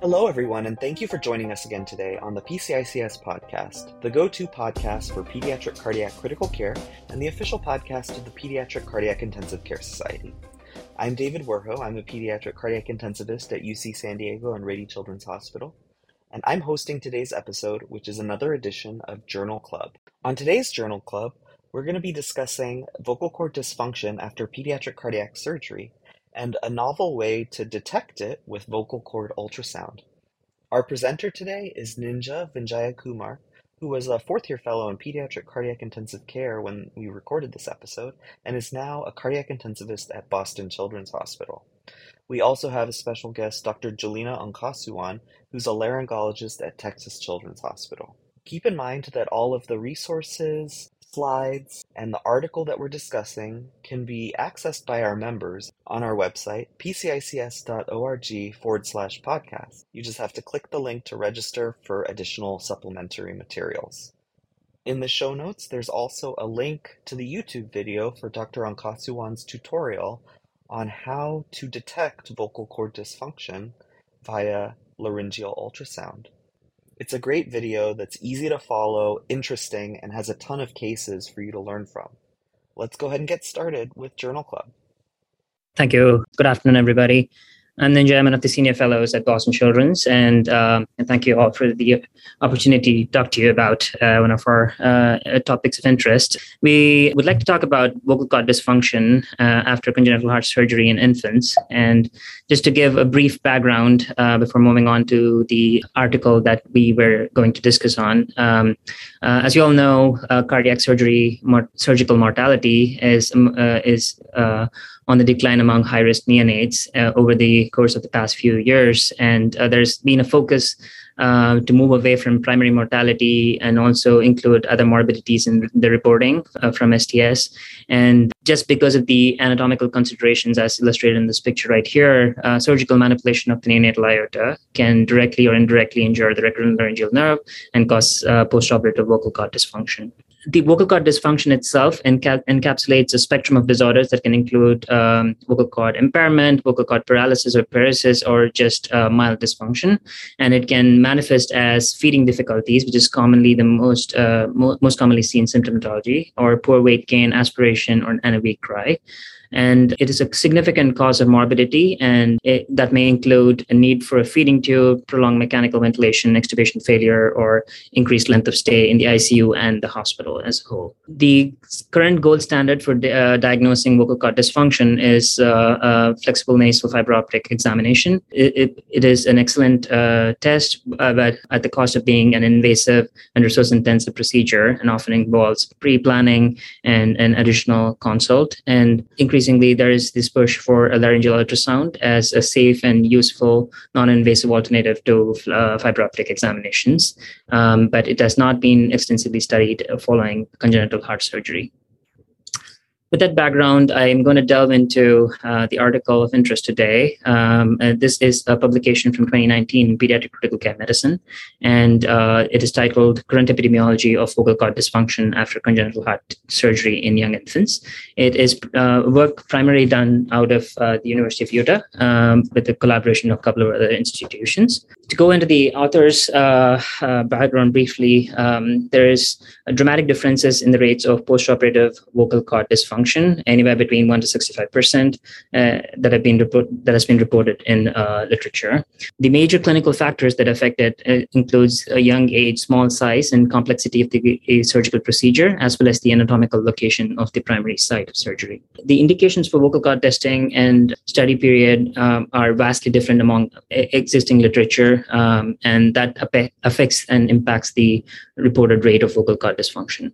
Hello, everyone, and thank you for joining us again today on the PCICS podcast, the go to podcast for pediatric cardiac critical care and the official podcast of the Pediatric Cardiac Intensive Care Society. I'm David Werho. I'm a pediatric cardiac intensivist at UC San Diego and Rady Children's Hospital, and I'm hosting today's episode, which is another edition of Journal Club. On today's Journal Club, we're going to be discussing vocal cord dysfunction after pediatric cardiac surgery and a novel way to detect it with vocal cord ultrasound. Our presenter today is Ninja Vinjaya Kumar, who was a fourth year fellow in pediatric cardiac intensive care when we recorded this episode, and is now a cardiac intensivist at Boston Children's Hospital. We also have a special guest, Dr. Julina Ongkasuwan, who's a laryngologist at Texas Children's Hospital. Keep in mind that all of the resources, slides, and the article that we're discussing can be accessed by our members on our website, pcics.org forward slash podcast. You just have to click the link to register for additional supplementary materials. In the show notes, there's also a link to the YouTube video for Dr. Ongkasuwan's tutorial on how to detect vocal cord dysfunction via laryngeal ultrasound. It's a great video that's easy to follow, interesting, and has a ton of cases for you to learn from. Let's go ahead and get started with Journal Club. Thank you. Good afternoon, everybody. I'm the chairman of the senior fellows at Boston Children's, and, um, and thank you all for the opportunity to talk to you about uh, one of our uh, topics of interest. We would like to talk about vocal cord dysfunction uh, after congenital heart surgery in infants, and just to give a brief background uh, before moving on to the article that we were going to discuss on. Um, uh, as you all know, uh, cardiac surgery mor- surgical mortality is um, is on the decline among high risk neonates uh, over the course of the past few years. And uh, there's been a focus uh, to move away from primary mortality and also include other morbidities in the reporting uh, from STS. And just because of the anatomical considerations, as illustrated in this picture right here, uh, surgical manipulation of the neonatal aorta can directly or indirectly injure the recurrent laryngeal nerve and cause uh, postoperative vocal cord dysfunction the vocal cord dysfunction itself enca- encapsulates a spectrum of disorders that can include um, vocal cord impairment, vocal cord paralysis or paresis, or just uh, mild dysfunction. And it can manifest as feeding difficulties, which is commonly the most uh, mo- most commonly seen symptomatology, or poor weight gain, aspiration, or an a weak cry and it is a significant cause of morbidity and it, that may include a need for a feeding tube prolonged mechanical ventilation extubation failure or increased length of stay in the icu and the hospital as a whole. The current gold standard for uh, diagnosing vocal cord dysfunction is uh, flexible nasal fiber optic examination. It, it, it is an excellent uh, test uh, but at the cost of being an invasive and resource intensive procedure and often involves pre-planning and an additional consult. And increase increasingly there is this push for a laryngeal ultrasound as a safe and useful non-invasive alternative to uh, fiber optic examinations, um, but it has not been extensively studied following congenital heart surgery. With that background, I'm going to delve into uh, the article of interest today. Um, uh, this is a publication from 2019 in Pediatric Critical Care Medicine, and uh, it is titled Current Epidemiology of Vocal Cord Dysfunction After Congenital Heart Surgery in Young Infants. It is uh, work primarily done out of uh, the University of Utah um, with the collaboration of a couple of other institutions. To go into the author's uh, background briefly, um, there is dramatic differences in the rates of postoperative vocal cord dysfunction function, anywhere between one to sixty-five percent uh, that have been report- that has been reported in uh, literature. The major clinical factors that affect it uh, includes a young age, small size, and complexity of the surgical procedure, as well as the anatomical location of the primary site of surgery. The indications for vocal cord testing and study period um, are vastly different among existing literature, um, and that affects and impacts the reported rate of vocal cord dysfunction.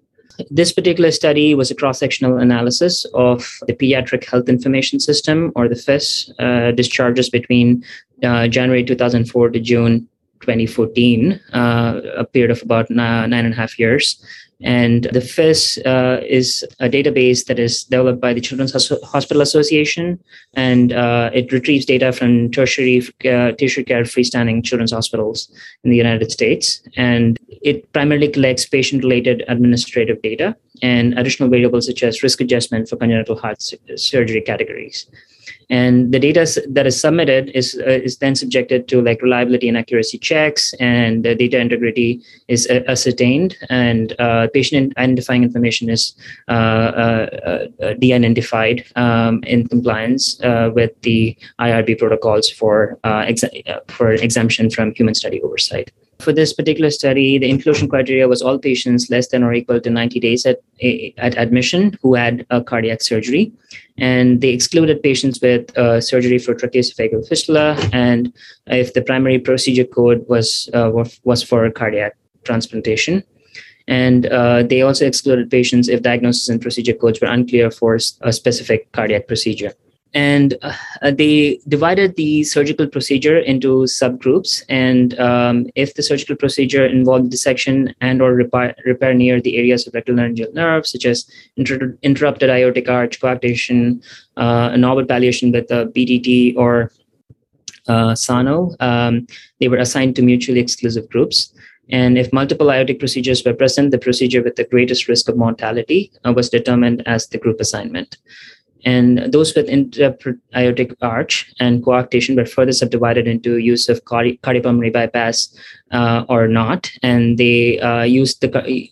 This particular study was a cross sectional analysis of the Pediatric Health Information System, or the PHIS, uh, discharges between uh, January 2004 to June 2014, uh, a period of about nine and a half years. And the PHIS uh, is a database that is developed by the Children's Hospital Association, and uh, it retrieves data from tertiary uh, tertiary care freestanding children's hospitals in the United States. And it primarily collects patient-related administrative data and additional variables such as risk adjustment for congenital heart surgery categories and the data that is submitted is uh, is then subjected to like reliability and accuracy checks and the data integrity is uh, ascertained. And uh, patient identifying information is uh, uh, uh, de-identified um, in compliance with the IRB protocols for ex- for exemption from human study oversight for this particular study, the inclusion criteria was all patients less than or equal to 90 days at, at admission who had a cardiac surgery. And they excluded patients with uh, surgery for tracheoesophageal fistula, and if the primary procedure code was, uh, was for cardiac transplantation. And uh, they also excluded patients if diagnosis and procedure codes were unclear for a specific cardiac procedure and uh, they divided the surgical procedure into subgroups and um, if the surgical procedure involved dissection and or repair, repair near the areas of recurrent laryngeal nerves such as inter- interrupted aortic arch coarctation uh, a novel palliation with a BTT or uh, sano um, they were assigned to mutually exclusive groups and if multiple aortic procedures were present, the procedure with the greatest risk of mortality uh, was determined as the group assignment. And those with aortic arch and coarctation were further subdivided into use of cardi- cardiopulmonary bypass uh, or not. And they uh, used the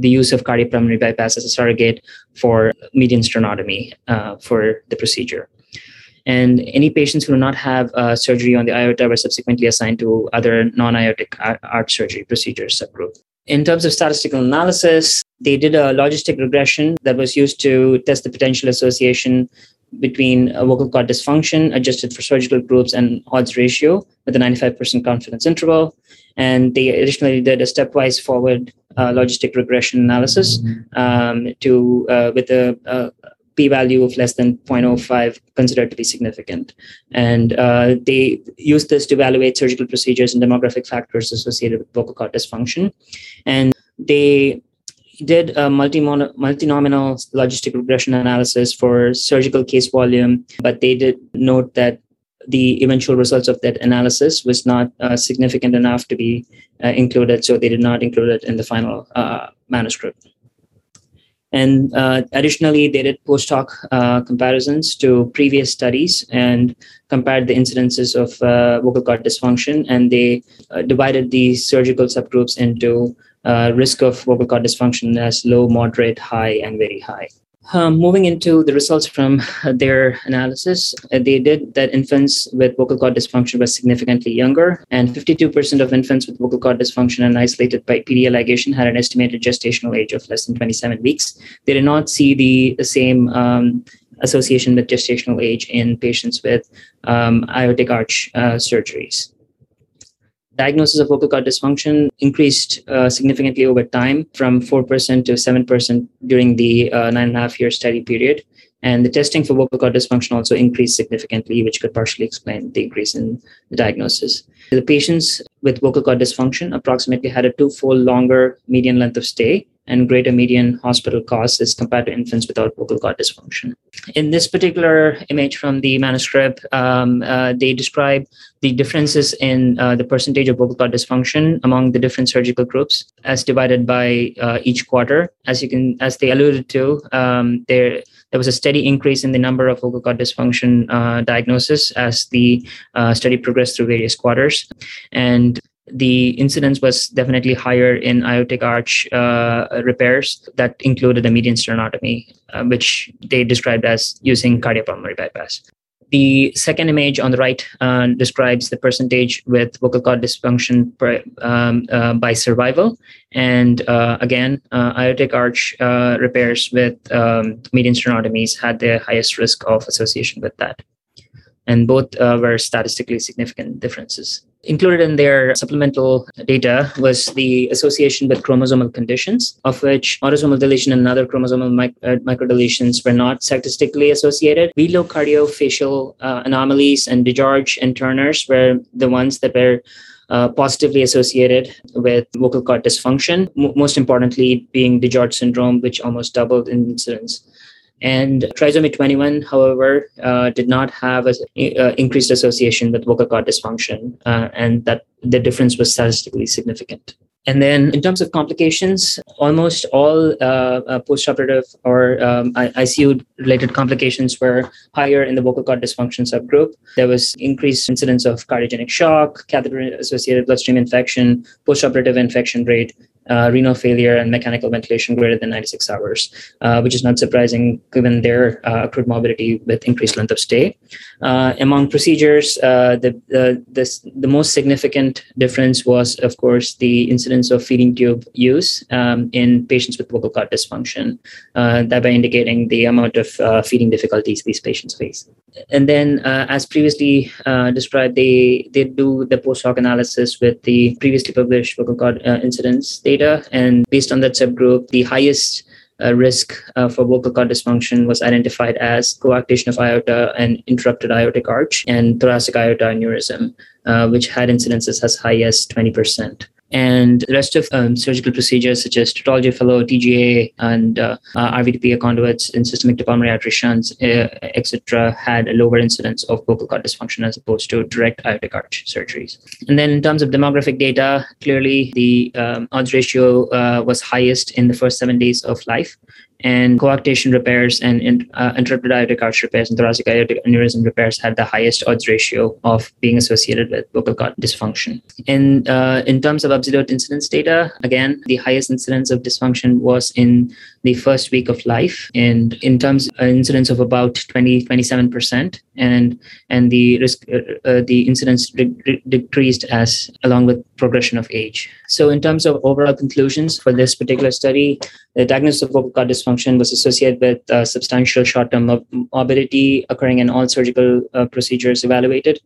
the use of cardiopulmonary bypass as a surrogate for median sternotomy uh, for the procedure. And any patients who do not have uh, surgery on the aorta were subsequently assigned to other non-aortic arch surgery procedures subgroup. In terms of statistical analysis, they did a logistic regression that was used to test the potential association between a vocal cord dysfunction adjusted for surgical groups and odds ratio with a 95% confidence interval. And they additionally did a stepwise forward uh, logistic regression analysis um, to uh, with a, a p-value of less than 0.05 considered to be significant. And uh, they used this to evaluate surgical procedures and demographic factors associated with vocal cord dysfunction. And they did a multinomial logistic regression analysis for surgical case volume, but they did note that the eventual results of that analysis was not uh, significant enough to be uh, included, so they did not include it in the final uh, manuscript. And uh, additionally, they did post hoc uh, comparisons to previous studies and compared the incidences of uh, vocal cord dysfunction, and they divided these surgical subgroups into uh, risk of vocal cord dysfunction as low, moderate, high, and very high. Um, moving into the results from their analysis, uh, they did that infants with vocal cord dysfunction were significantly younger, and 52% of infants with vocal cord dysfunction and isolated by PDA ligation had an estimated gestational age of less than 27 weeks. They did not see the, the same um, association with gestational age in patients with um, aortic arch uh, surgeries diagnosis of vocal cord dysfunction increased uh, significantly over time from 4% to 7% during the uh, nine and a half year study period. And the testing for vocal cord dysfunction also increased significantly, which could partially explain the increase in the diagnosis. The patients with vocal cord dysfunction approximately had a two-fold longer median length of stay and greater median hospital costs as compared to infants without vocal cord dysfunction. In this particular image from the manuscript, um, uh, they describe the differences in uh, the percentage of vocal cord dysfunction among the different surgical groups as divided by uh, each quarter. As you can, as they alluded to, um, there there was a steady increase in the number of vocal cord dysfunction uh, diagnosis as the uh, study progressed through various quarters, and the incidence was definitely higher in aortic arch uh, repairs that included a median sternotomy, uh, which they described as using cardiopulmonary bypass. The second image on the right uh, describes the percentage with vocal cord dysfunction per, um, uh, by survival. And uh, again, uh, aortic arch repairs with um, median sternotomies had the highest risk of association with that. And both were statistically significant differences. Included in their supplemental data was the association with chromosomal conditions, of which autosomal deletion and other chromosomal mic- uh, microdeletions were not statistically associated. Velocardiofacial uh, anomalies and DiGeorge and Turner's were the ones that were uh, positively associated with vocal cord dysfunction, M- most importantly being DiGeorge syndrome, which almost doubled in incidence. And trisomy 21, however, uh, did not have an uh, increased association with vocal cord dysfunction, uh, and that the difference was statistically significant. And then, in terms of complications, almost all uh, uh, postoperative or um, ICU related complications were higher in the vocal cord dysfunction subgroup. There was increased incidence of cardiogenic shock, catheter associated bloodstream infection, postoperative infection rate, uh, renal failure and mechanical ventilation greater than 96 hours, uh, which is not surprising given their uh, accrued morbidity with increased length of stay. Uh, among procedures, uh, the, the, the most significant difference was, of course, the incidence of feeding tube use um, in patients with vocal cord dysfunction, thereby indicating the amount of feeding difficulties these patients face. And then, as previously described, they, they do the post hoc analysis with the previously published vocal cord incidence data data. And based on that subgroup, the highest uh, risk uh, for vocal cord dysfunction was identified as coarctation of aorta and interrupted aortic arch and thoracic aorta aneurysm, uh, which had incidences as high as 20% and the rest of um, surgical procedures such as tetralogy of Fallot, TGA, and uh, uh, RVTPA conduits and systemic pulmonary artery shunts, uh, etc., had a lower incidence of vocal cord dysfunction as opposed to direct aortic arch surgeries. And then in terms of demographic data, clearly the um, odds ratio uh, was highest in the first seven days of life and coarctation repairs and uh, interrupted aortic arch repairs and thoracic aortic aneurysm repairs had the highest odds ratio of being associated with vocal cord dysfunction. In uh, in terms of absolute incidence data, again, the highest incidence of dysfunction was in the first week of life, and in terms of incidence of about 20 27 percent, and and the risk uh, uh the incidence de- decreased as along with progression of age. So, in terms of overall conclusions for this particular study, the diagnosis of vocal cord dysfunction was associated with uh, substantial short-term morbidity occurring in all surgical uh, procedures evaluated.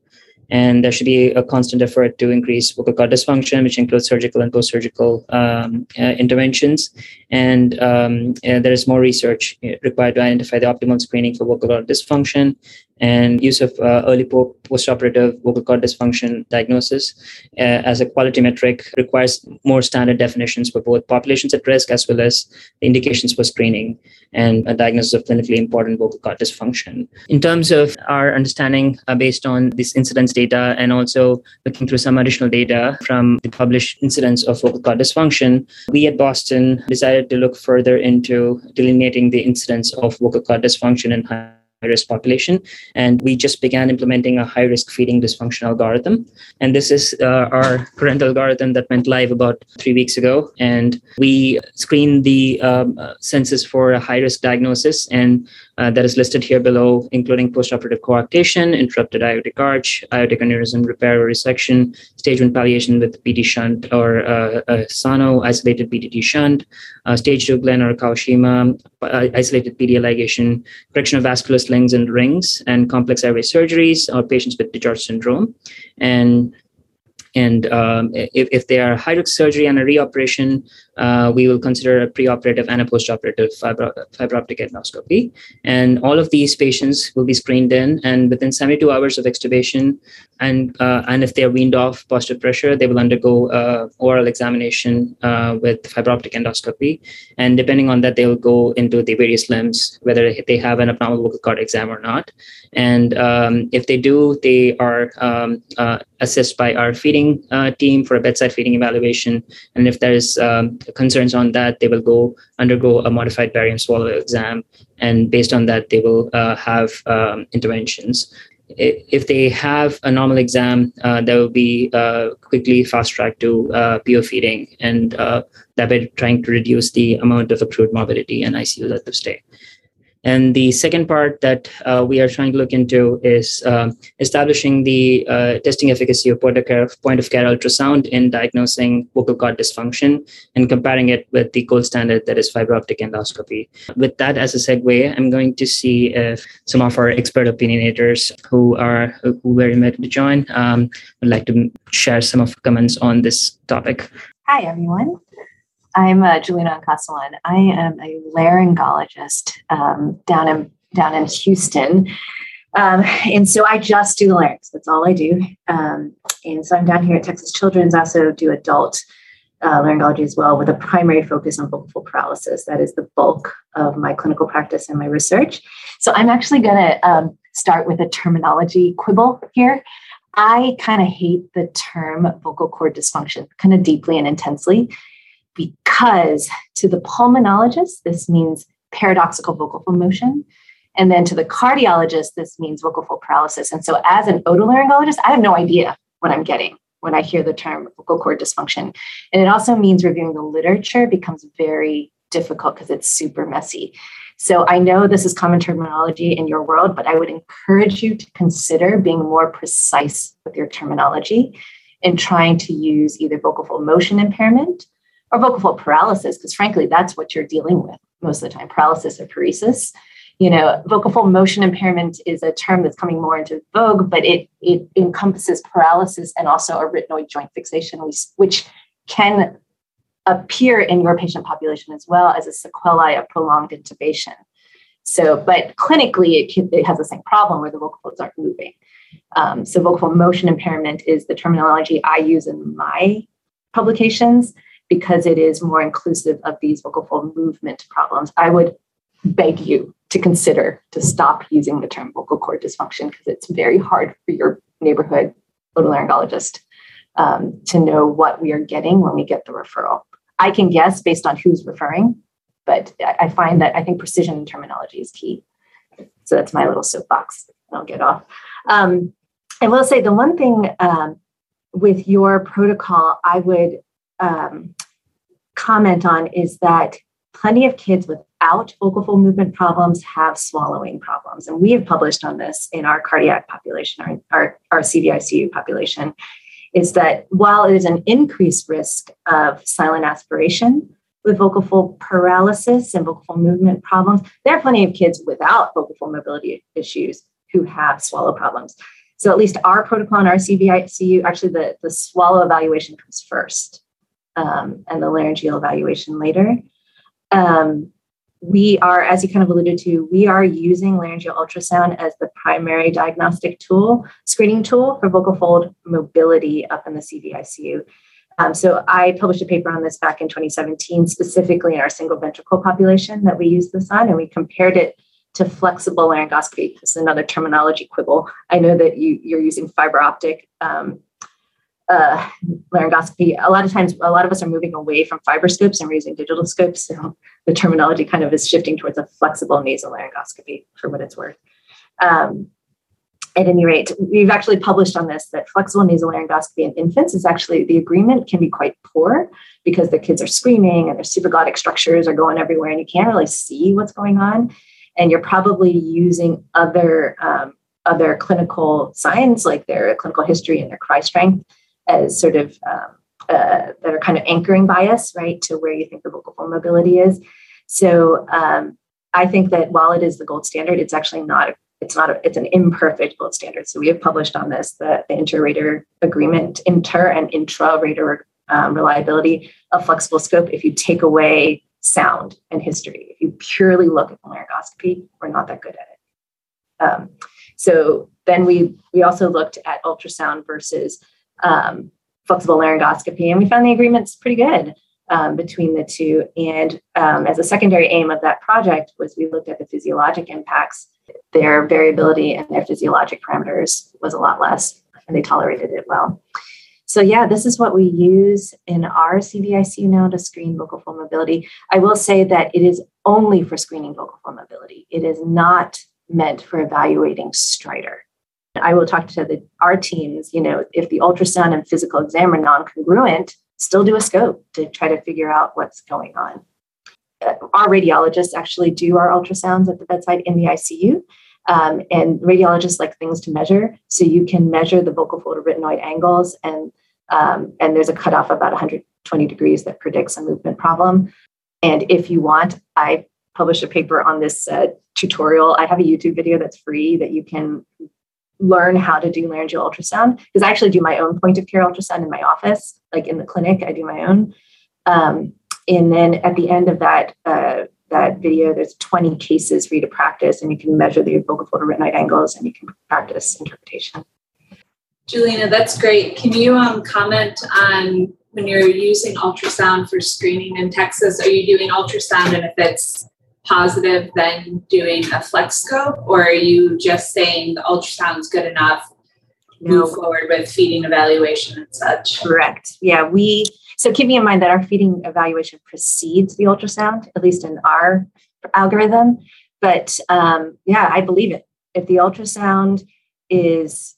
And there should be a constant effort to increase vocal cord dysfunction, which includes surgical and post-surgical um, uh, interventions. And, um, and there is more research uh, required to identify the optimal screening for vocal cord dysfunction and use of uh, early po- postoperative vocal cord dysfunction diagnosis uh, as a quality metric requires more standard definitions for both populations at risk as well as the indications for screening and a diagnosis of clinically important vocal cord dysfunction. In terms of our understanding uh, based on this incidence data and also looking through some additional data from the published incidence of vocal cord dysfunction, we at Boston decided to look further into delineating the incidence of vocal cord dysfunction in high risk population. And we just began implementing a high risk feeding dysfunction algorithm. And this is uh, our current algorithm that went live about three weeks ago. And we screened the um, uh, census for a high risk diagnosis. And uh, that is listed here below, including postoperative coarctation, interrupted aortic arch, aortic aneurysm repair or resection, stage one palliation with BT shunt or uh, Sano, isolated BTT shunt, uh, stage two Glenn or Kawashima, uh, isolated PD ligation, correction of vascular slings and rings, and complex airway surgeries or patients with DiGeorge syndrome. And and um, if, if they are risk surgery and a reoperation, uh, we will consider a preoperative and a postoperative fiber, fiber optic endoscopy. And all of these patients will be screened in, and within 72 hours of extubation, and uh, and if they are weaned off positive pressure, they will undergo uh, oral examination uh, with fiber optic endoscopy. And depending on that, they will go into the various limbs, whether they have an abnormal vocal cord exam or not. And um, if they do, they are um, uh, assessed by our feeding uh, team for a bedside feeding evaluation. And if there is um, concerns on that, they will go undergo a modified barium swallow exam, and based on that, they will uh, have um, interventions. If they have a normal exam, uh, they will be uh, quickly fast tracked to uh, PO feeding, and uh, that way trying to reduce the amount of accrued morbidity and ICU length of stay. And the second part that uh, we are trying to look into is uh, establishing the uh, testing efficacy of point of, care, point of care ultrasound in diagnosing vocal cord dysfunction and comparing it with the gold standard that is fiber optic endoscopy. With that as a segue, I'm going to see if some of our expert opinionators who are who were invited to join um, would like to share some of comments on this topic. Hi, everyone. I'm uh, Julina Castellan. I am a laryngologist um, down in down in Houston, um, and so I just do the larynx. That's all I do. Um, and so I'm down here at Texas Children's. Also do adult uh, laryngology as well, with a primary focus on vocal paralysis. That is the bulk of my clinical practice and my research. So I'm actually going to um, start with a terminology quibble here. I kind of hate the term vocal cord dysfunction kind of deeply and intensely because to the pulmonologist, this means paradoxical vocal fold motion. And then to the cardiologist, this means vocal fold paralysis. And so, as an otolaryngologist, I have no idea what I'm getting when I hear the term vocal cord dysfunction. And it also means reviewing the literature becomes very difficult because it's super messy. So I know this is common terminology in your world, but I would encourage you to consider being more precise with your terminology in trying to use either vocal fold motion impairment or vocal fold paralysis, because frankly, that's what you're dealing with most of the time paralysis or paresis. You know, vocal fold motion impairment is a term that's coming more into vogue, but it, it encompasses paralysis and also arytenoid joint fixation, which can appear in your patient population as well as a sequelae of prolonged intubation. So, but clinically, it, can, it has the same problem where the vocal folds aren't moving. Um, so, vocal motion impairment is the terminology I use in my publications because it is more inclusive of these vocal fold movement problems. I would beg you to consider to stop using the term vocal cord dysfunction because it's very hard for your neighborhood otolaryngologist um, to know what we are getting when we get the referral. I can guess based on who's referring, but I find that I think precision in terminology is key. So that's my little soapbox. I'll get off. Um, I will say the one thing um, with your protocol, I would um, comment on is that plenty of kids without vocal fold movement problems have swallowing problems. And we have published on this in our cardiac population, our, our, our CVICU population is that while it is an increased risk of silent aspiration with vocal fold paralysis and vocal fold movement problems, there are plenty of kids without vocal fold mobility issues who have swallow problems. So at least our protocol in our CVICU, actually the, the swallow evaluation comes first um, and the laryngeal evaluation later. Um, we are, as you kind of alluded to, we are using laryngeal ultrasound as the primary diagnostic tool, screening tool for vocal fold mobility up in the CVICU. Um, so I published a paper on this back in 2017, specifically in our single ventricle population that we used this on, and we compared it to flexible laryngoscopy. This is another terminology quibble. I know that you, you're using fiber optic um, uh, laryngoscopy, a lot of times, a lot of us are moving away from fiber scopes and we're using digital scopes. So the terminology kind of is shifting towards a flexible nasal laryngoscopy for what it's worth. Um, at any rate, we've actually published on this that flexible nasal laryngoscopy in infants is actually the agreement can be quite poor because the kids are screaming and their supraglottic structures are going everywhere and you can't really see what's going on. And you're probably using other um, other clinical signs like their clinical history and their cry strength as sort of um, uh, that are kind of anchoring bias, right, to where you think the vocal mobility is. So um, I think that while it is the gold standard, it's actually not. A, it's not. A, it's an imperfect gold standard. So we have published on this the, the inter-rater agreement, inter and intra-rater um, reliability of flexible scope. If you take away sound and history, if you purely look at laryngoscopy, we're not that good at it. Um, so then we we also looked at ultrasound versus um, flexible laryngoscopy, and we found the agreement's pretty good um, between the two. And um, as a secondary aim of that project was we looked at the physiologic impacts. Their variability and their physiologic parameters was a lot less, and they tolerated it well. So yeah, this is what we use in our CVICU now to screen vocal fold mobility. I will say that it is only for screening vocal fold mobility. It is not meant for evaluating stridor. I will talk to the, our teams, you know, if the ultrasound and physical exam are non-congruent, still do a scope to try to figure out what's going on. Uh, our radiologists actually do our ultrasounds at the bedside in the ICU. Um, and radiologists like things to measure. So you can measure the vocal fold arytenoid angles, and um, and there's a cutoff about 120 degrees that predicts a movement problem. And if you want, I published a paper on this uh, tutorial. I have a YouTube video that's free that you can learn how to do laryngeal ultrasound because I actually do my own point of care ultrasound in my office, like in the clinic, I do my own. Um, and then at the end of that uh, that video, there's 20 cases for you to practice, and you can measure the vocal fold arytenoid angles, and you can practice interpretation. Juliana, that's great. Can you um, comment on when you're using ultrasound for screening in Texas? Are you doing ultrasound, and if it's positive than doing a flex scope, or are you just saying the ultrasound's good enough? no. move forward with feeding evaluation and such. Correct. Yeah, we so keeping in mind that our feeding evaluation precedes the ultrasound, at least in our algorithm. But um, yeah, I believe it. If the ultrasound is,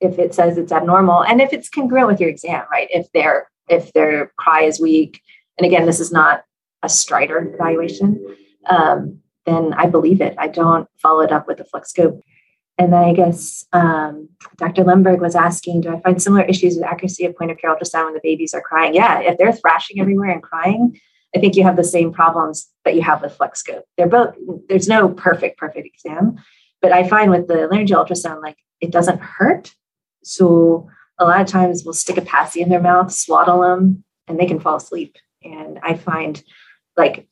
if it says it's abnormal, and if it's congruent with your exam, right? If their if their cry is weak, and again, this is not a stridor evaluation, um, then I believe it. I don't follow it up with a FlexScope. And then I guess um, Dr. Lemberg was asking, do I find similar issues with accuracy of point of care ultrasound when the babies are crying? Yeah, if they're thrashing everywhere and crying, I think you have the same problems that you have with flex scope. They're both, there's no perfect, perfect exam. But I find with the laryngeal ultrasound, like it doesn't hurt. So a lot of times we'll stick a passy in their mouth, swaddle them, and they can fall asleep. And I find, like,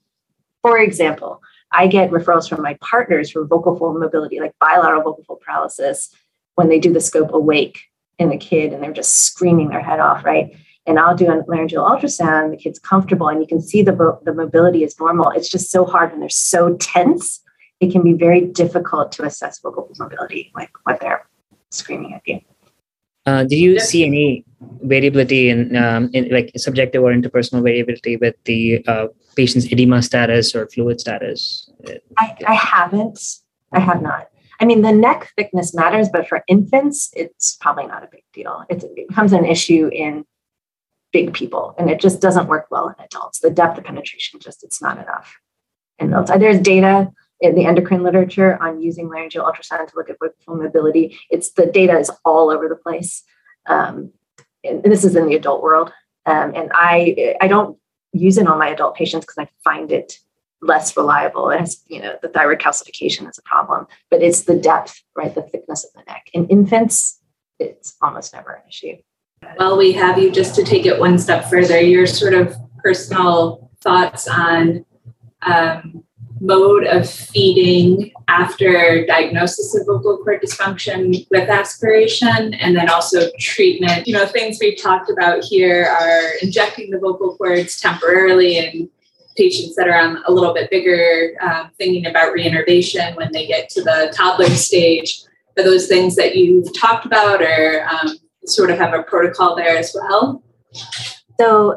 for example, I get referrals from my partners for vocal fold mobility, like bilateral vocal fold paralysis, when they do the scope awake in the kid and they're just screaming their head off, right? And I'll do a laryngeal ultrasound, the kid's comfortable, and you can see the, the mobility is normal. It's just so hard when they're so tense. It can be very difficult to assess vocal mobility, like what they're screaming at you. Uh, do you see any variability in, um, in, like subjective or interpersonal variability with the uh, patient's edema status or fluid status? I, I haven't. I have not. I mean, the neck thickness matters, but for infants, it's probably not a big deal. It's, it becomes an issue in big people, and it just doesn't work well in adults. The depth of penetration just it's not enough in adults. There's data in the endocrine literature on using laryngeal ultrasound to look at vocal mobility. It's the data is all over the place. Um, and this is in the adult world. Um, and I I don't use it on my adult patients because I find it less reliable. As you know, the thyroid calcification is a problem, but it's the depth, right? The thickness of the neck. In infants, it's almost never an issue. Well, we have you just to take it one step further. Your sort of personal thoughts on um, mode of feeding after diagnosis of vocal cord dysfunction with aspiration and then also treatment. You know, things we've talked about here are injecting the vocal cords temporarily in patients that are on a little bit bigger, um, thinking about reinnervation when they get to the toddler stage. Are those things that you've talked about or um, sort of have a protocol there as well? So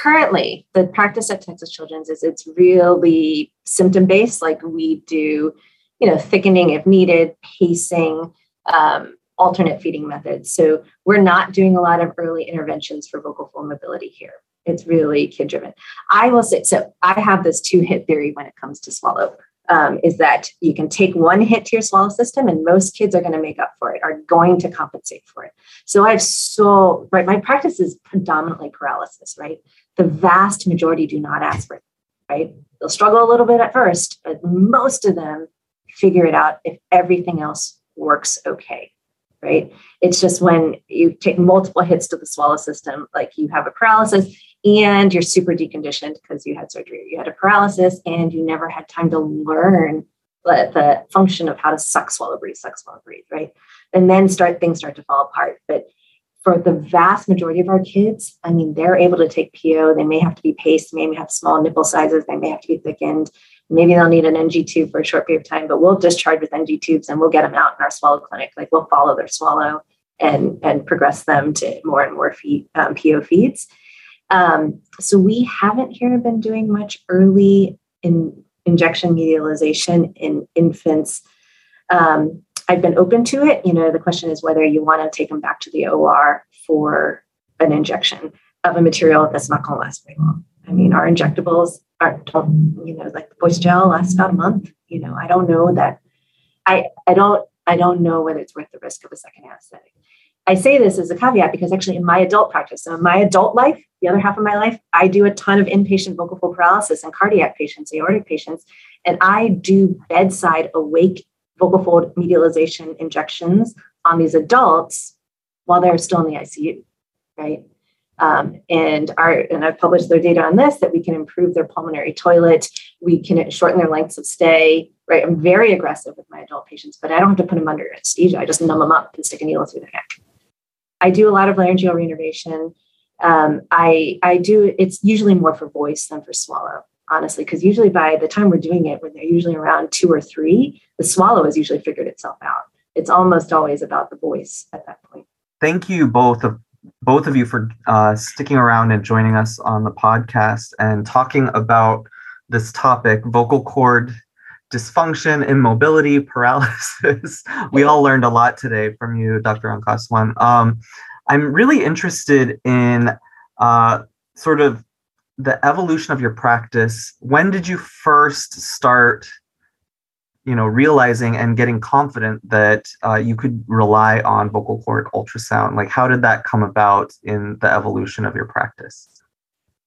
currently the practice at texas children's is it's really symptom based like we do you know thickening if needed pacing um, alternate feeding methods so we're not doing a lot of early interventions for vocal fold mobility here it's really kid driven i will say so i have this two hit theory when it comes to swallow um, is that you can take one hit to your swallow system and most kids are going to make up for it, are going to compensate for it. So I've so, right, my practice is predominantly paralysis, right? The vast majority do not aspirate, right? They'll struggle a little bit at first, but most of them figure it out if everything else works okay, right? It's just when you take multiple hits to the swallow system, like you have a paralysis, and you're super deconditioned because you had surgery, you had a paralysis, and you never had time to learn the, the function of how to suck, swallow, breathe, suck, swallow, breathe, right? And then start things start to fall apart. But for the vast majority of our kids, I mean, they're able to take PO. They may have to be paced, maybe have small nipple sizes, they may have to be thickened. Maybe they'll need an NG tube for a short period of time, but we'll discharge with NG tubes and we'll get them out in our swallow clinic. Like we'll follow their swallow and and progress them to more and more feed, um, PO feeds. Um, so we haven't here been doing much early in injection medialization in infants. Um, I've been open to it. You know, the question is whether you want to take them back to the OR for an injection of a material that's not going to last very long. I mean, our injectables are don't, you know, like the voice gel lasts about a month. You know, I don't know that. I I don't I don't know whether it's worth the risk of a second anesthetic. I say this as a caveat because actually in my adult practice, so in my adult life, the other half of my life, I do a ton of inpatient vocal fold paralysis and cardiac patients, aortic patients, and I do bedside awake vocal fold medialization injections on these adults while they're still in the ICU, right? Um, and our and I've published their data on this that we can improve their pulmonary toilet, we can shorten their lengths of stay. Right, I'm very aggressive with my adult patients, but I don't have to put them under anesthesia. I just numb them up and stick a needle through their neck. I do a lot of laryngeal reinnervation. Um, I I do. It's usually more for voice than for swallow honestly, because usually by the time we're doing it, when they're usually around two or three, the swallow has usually figured itself out. It's almost always about the voice at that point. thank you both of both of you for uh, sticking around and joining us on the podcast and talking about this topic vocal cord dysfunction, immobility, paralysis. we all learned a lot today from you, Dr. Ongkasuwan. Um, I'm really interested in uh, sort of the evolution of your practice. When did you first start, you know, realizing and getting confident that uh, you could rely on vocal cord ultrasound? Like, how did that come about in the evolution of your practice?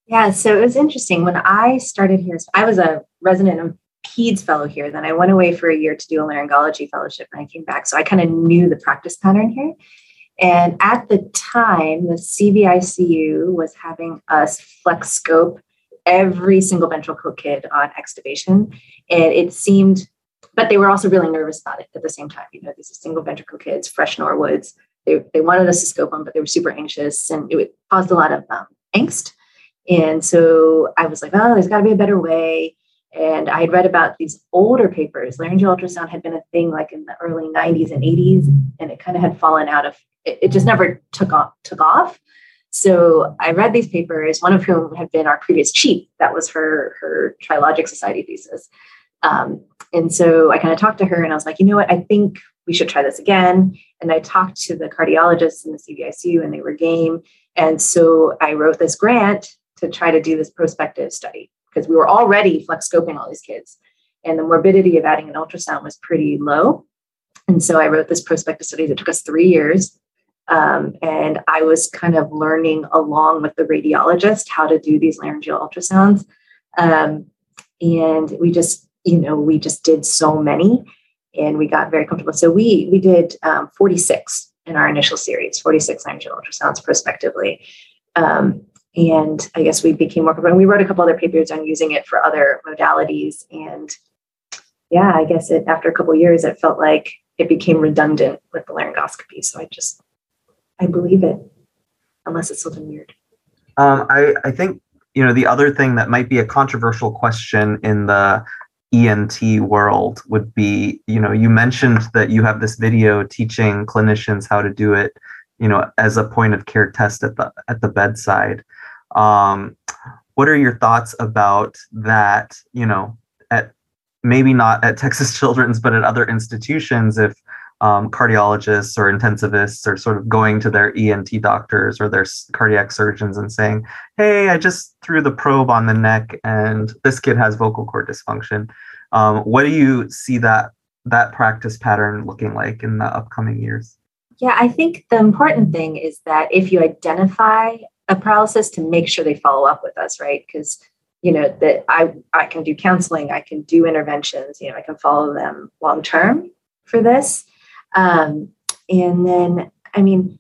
Yeah, so it was interesting when I started here. I was a resident of PEDS fellow here. Then I went away for a year to do a laryngology fellowship and I came back. So I kind of knew the practice pattern here. And at the time, the CVICU was having us flex scope every single ventricle kid on extubation. And it seemed, but they were also really nervous about it at the same time. You know, these are single ventricle kids, fresh Norwoods. They, they wanted us to scope them, but they were super anxious and it caused a lot of um, angst. And so I was like, oh, there's got to be a better way. And I had read about these older papers. Laryngeal ultrasound had been a thing like in the early 90s and 80s, and it kind of had fallen out of it, it just never took off took off. So I read these papers, one of whom had been our previous chief. That was her her Triological Society thesis. Um, and so I kind of talked to her and I was like, you know what, I think we should try this again. And I talked to the cardiologists in the CVICU and they were game. And so I wrote this grant to try to do this prospective study because we were already flex scoping all these kids and the morbidity of adding an ultrasound was pretty low. And so I wrote this prospective study that took us three years. Um, and I was kind of learning along with the radiologist how to do these laryngeal ultrasounds. Um, and we just, you know, we just did so many and we got very comfortable. So we we did um, 46 in our initial series, 46 laryngeal ultrasounds prospectively. Um, and I guess we became more comfortable. We wrote a couple other papers on using it for other modalities. And yeah, I guess it after a couple years, it felt like it became redundant with the laryngoscopy. So I just I believe it, unless it's something weird. Um, I I think you know the other thing that might be a controversial question in the ENT world would be you know you mentioned that you have this video teaching clinicians how to do it you know as a point of care test at the at the bedside um, what are your thoughts about that? You know, at maybe not at Texas Children's, but at other institutions, if um, cardiologists or intensivists are sort of going to their ENT doctors or their cardiac surgeons and saying, "Hey, I just threw the probe on the neck, and this kid has vocal cord dysfunction." Um, what do you see that that practice pattern looking like in the upcoming years? Yeah, I think the important thing is that if you identify a paralysis to make sure they follow up with us, right? Because you know that I I can do counseling, I can do interventions, you know, I can follow them long term for this. Um, and then, I mean,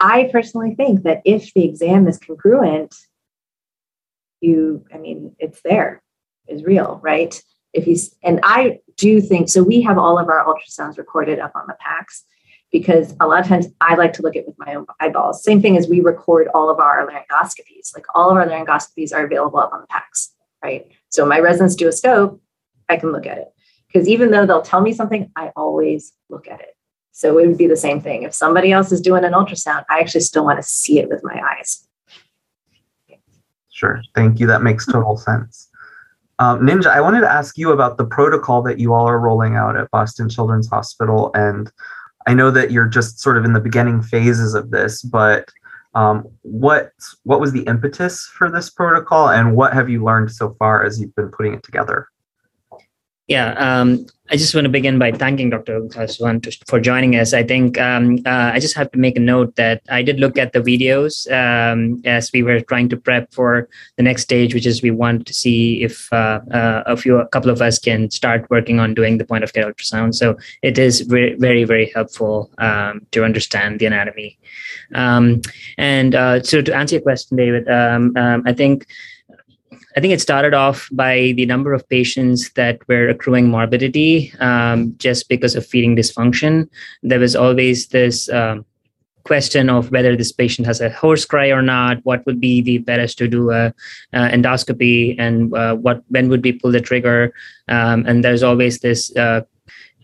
I personally think that if the exam is congruent, you, I mean, it's there, is real, right? If you and I do think so. We have all of our ultrasounds recorded up on the PACS because a lot of times I like to look at with my own eyeballs. Same thing as we record all of our laryngoscopies. Like all of our laryngoscopies are available up on the PACS, right? So my residents do a scope, I can look at it. Because even though they'll tell me something, I always look at it. So it would be the same thing. If somebody else is doing an ultrasound, I actually still want to see it with my eyes. Sure. Thank you. That makes total sense. Um, Ninja, I wanted to ask you about the protocol that you all are rolling out at Boston Children's Hospital and I know that you're just sort of in the beginning phases of this, but um, what what was the impetus for this protocol, and what have you learned so far as you've been putting it together? Yeah, um, I just want to begin by thanking Dr. Kaswan for joining us. I think um, uh, I just have to make a note that I did look at the videos um, as we were trying to prep for the next stage, which is we want to see if uh, uh, a few, a couple of us can start working on doing the point of care ultrasound. So it is very, very, very helpful um, to understand the anatomy. Um, and uh, so to answer your question, David, um, I think I think it started off by the number of patients that were accruing morbidity um, just because of feeding dysfunction. There was always this um, question of whether this patient has a hoarse cry or not. What would be the best to do a, a endoscopy, and uh, what when would we pull the trigger? Um, and there's always this uh,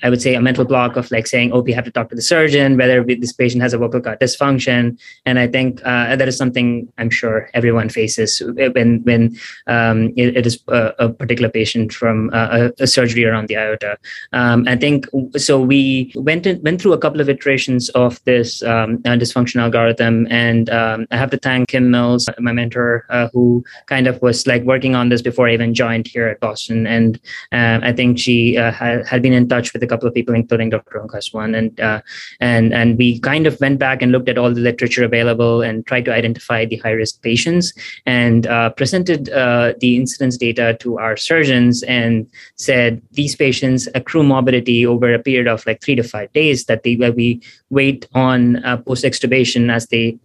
I would say a mental block of like saying, oh, we have to talk to the surgeon whether this patient has a vocal cord dysfunction. And I think uh, that is something I'm sure everyone faces when when um, it, it is a, a, particular patient from uh, a, a, surgery around the aorta. Um, I think so. We went in, went through a couple of iterations of this um, uh, dysfunction algorithm, and um, I have to thank Kim Mills, my mentor, uh, who kind of was like working on this before I even joined here at Boston. And uh, I think she uh, had, had been in touch with a couple of people, including Dr. Ongkasuwan, and uh, and and we kind of went back and looked at all the literature available and tried to identify the high risk patients and uh, presented uh, the incidence data to our surgeons and said these patients accrue morbidity over a period of like three to five days that they where we wait on uh, post extubation as they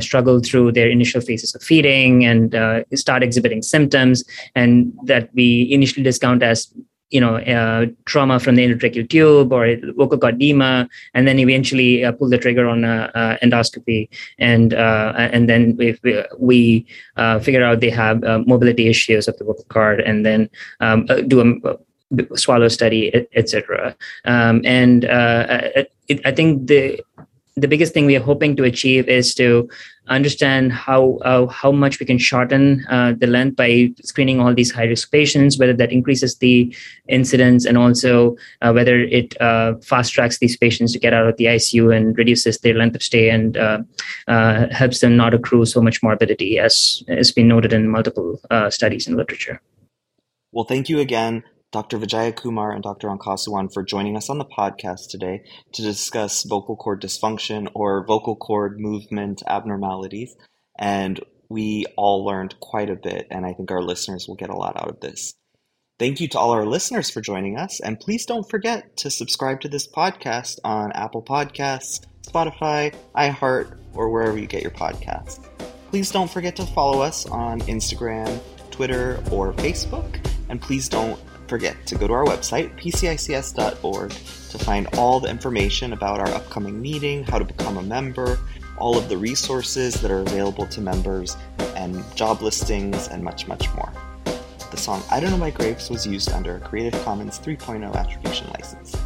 struggle through their initial phases of feeding and start exhibiting symptoms and that we initially discount as you know uh, trauma from the endotracheal tube or vocal cord edema, and then eventually uh, pull the trigger on uh, uh endoscopy, and uh, and then we, we uh, figure out they have mobility issues of the vocal cord, and then um, do a swallow study, etc. Um, and it, I think the the biggest thing we are hoping to achieve is to understand how uh, how much we can shorten uh, the length by screening all these high risk patients, whether that increases the incidence and also uh, whether it uh, fast tracks these patients to get out of the ICU and reduces their length of stay and uh, uh, helps them not accrue so much morbidity, as has been noted in multiple studies and literature. Well, thank you again. Dr. Vijayakumar and Dr. Ongkasuwan for joining us on the podcast today to discuss vocal cord dysfunction or vocal cord movement abnormalities. And we all learned quite a bit, and I think our listeners will get a lot out of this. Thank you to all our listeners for joining us, and please don't forget to subscribe to this podcast on Apple Podcasts, Spotify, iHeart, or wherever you get your podcasts. Please don't forget to follow us on Instagram, Twitter, or Facebook, and please don't forget to go to our website, pcics.org, to find all the information about our upcoming meeting, how to become a member, all of the resources that are available to members, and job listings, and much, much more. The song I Don't Know My Grapes was used under a Creative Commons 3.0 attribution license.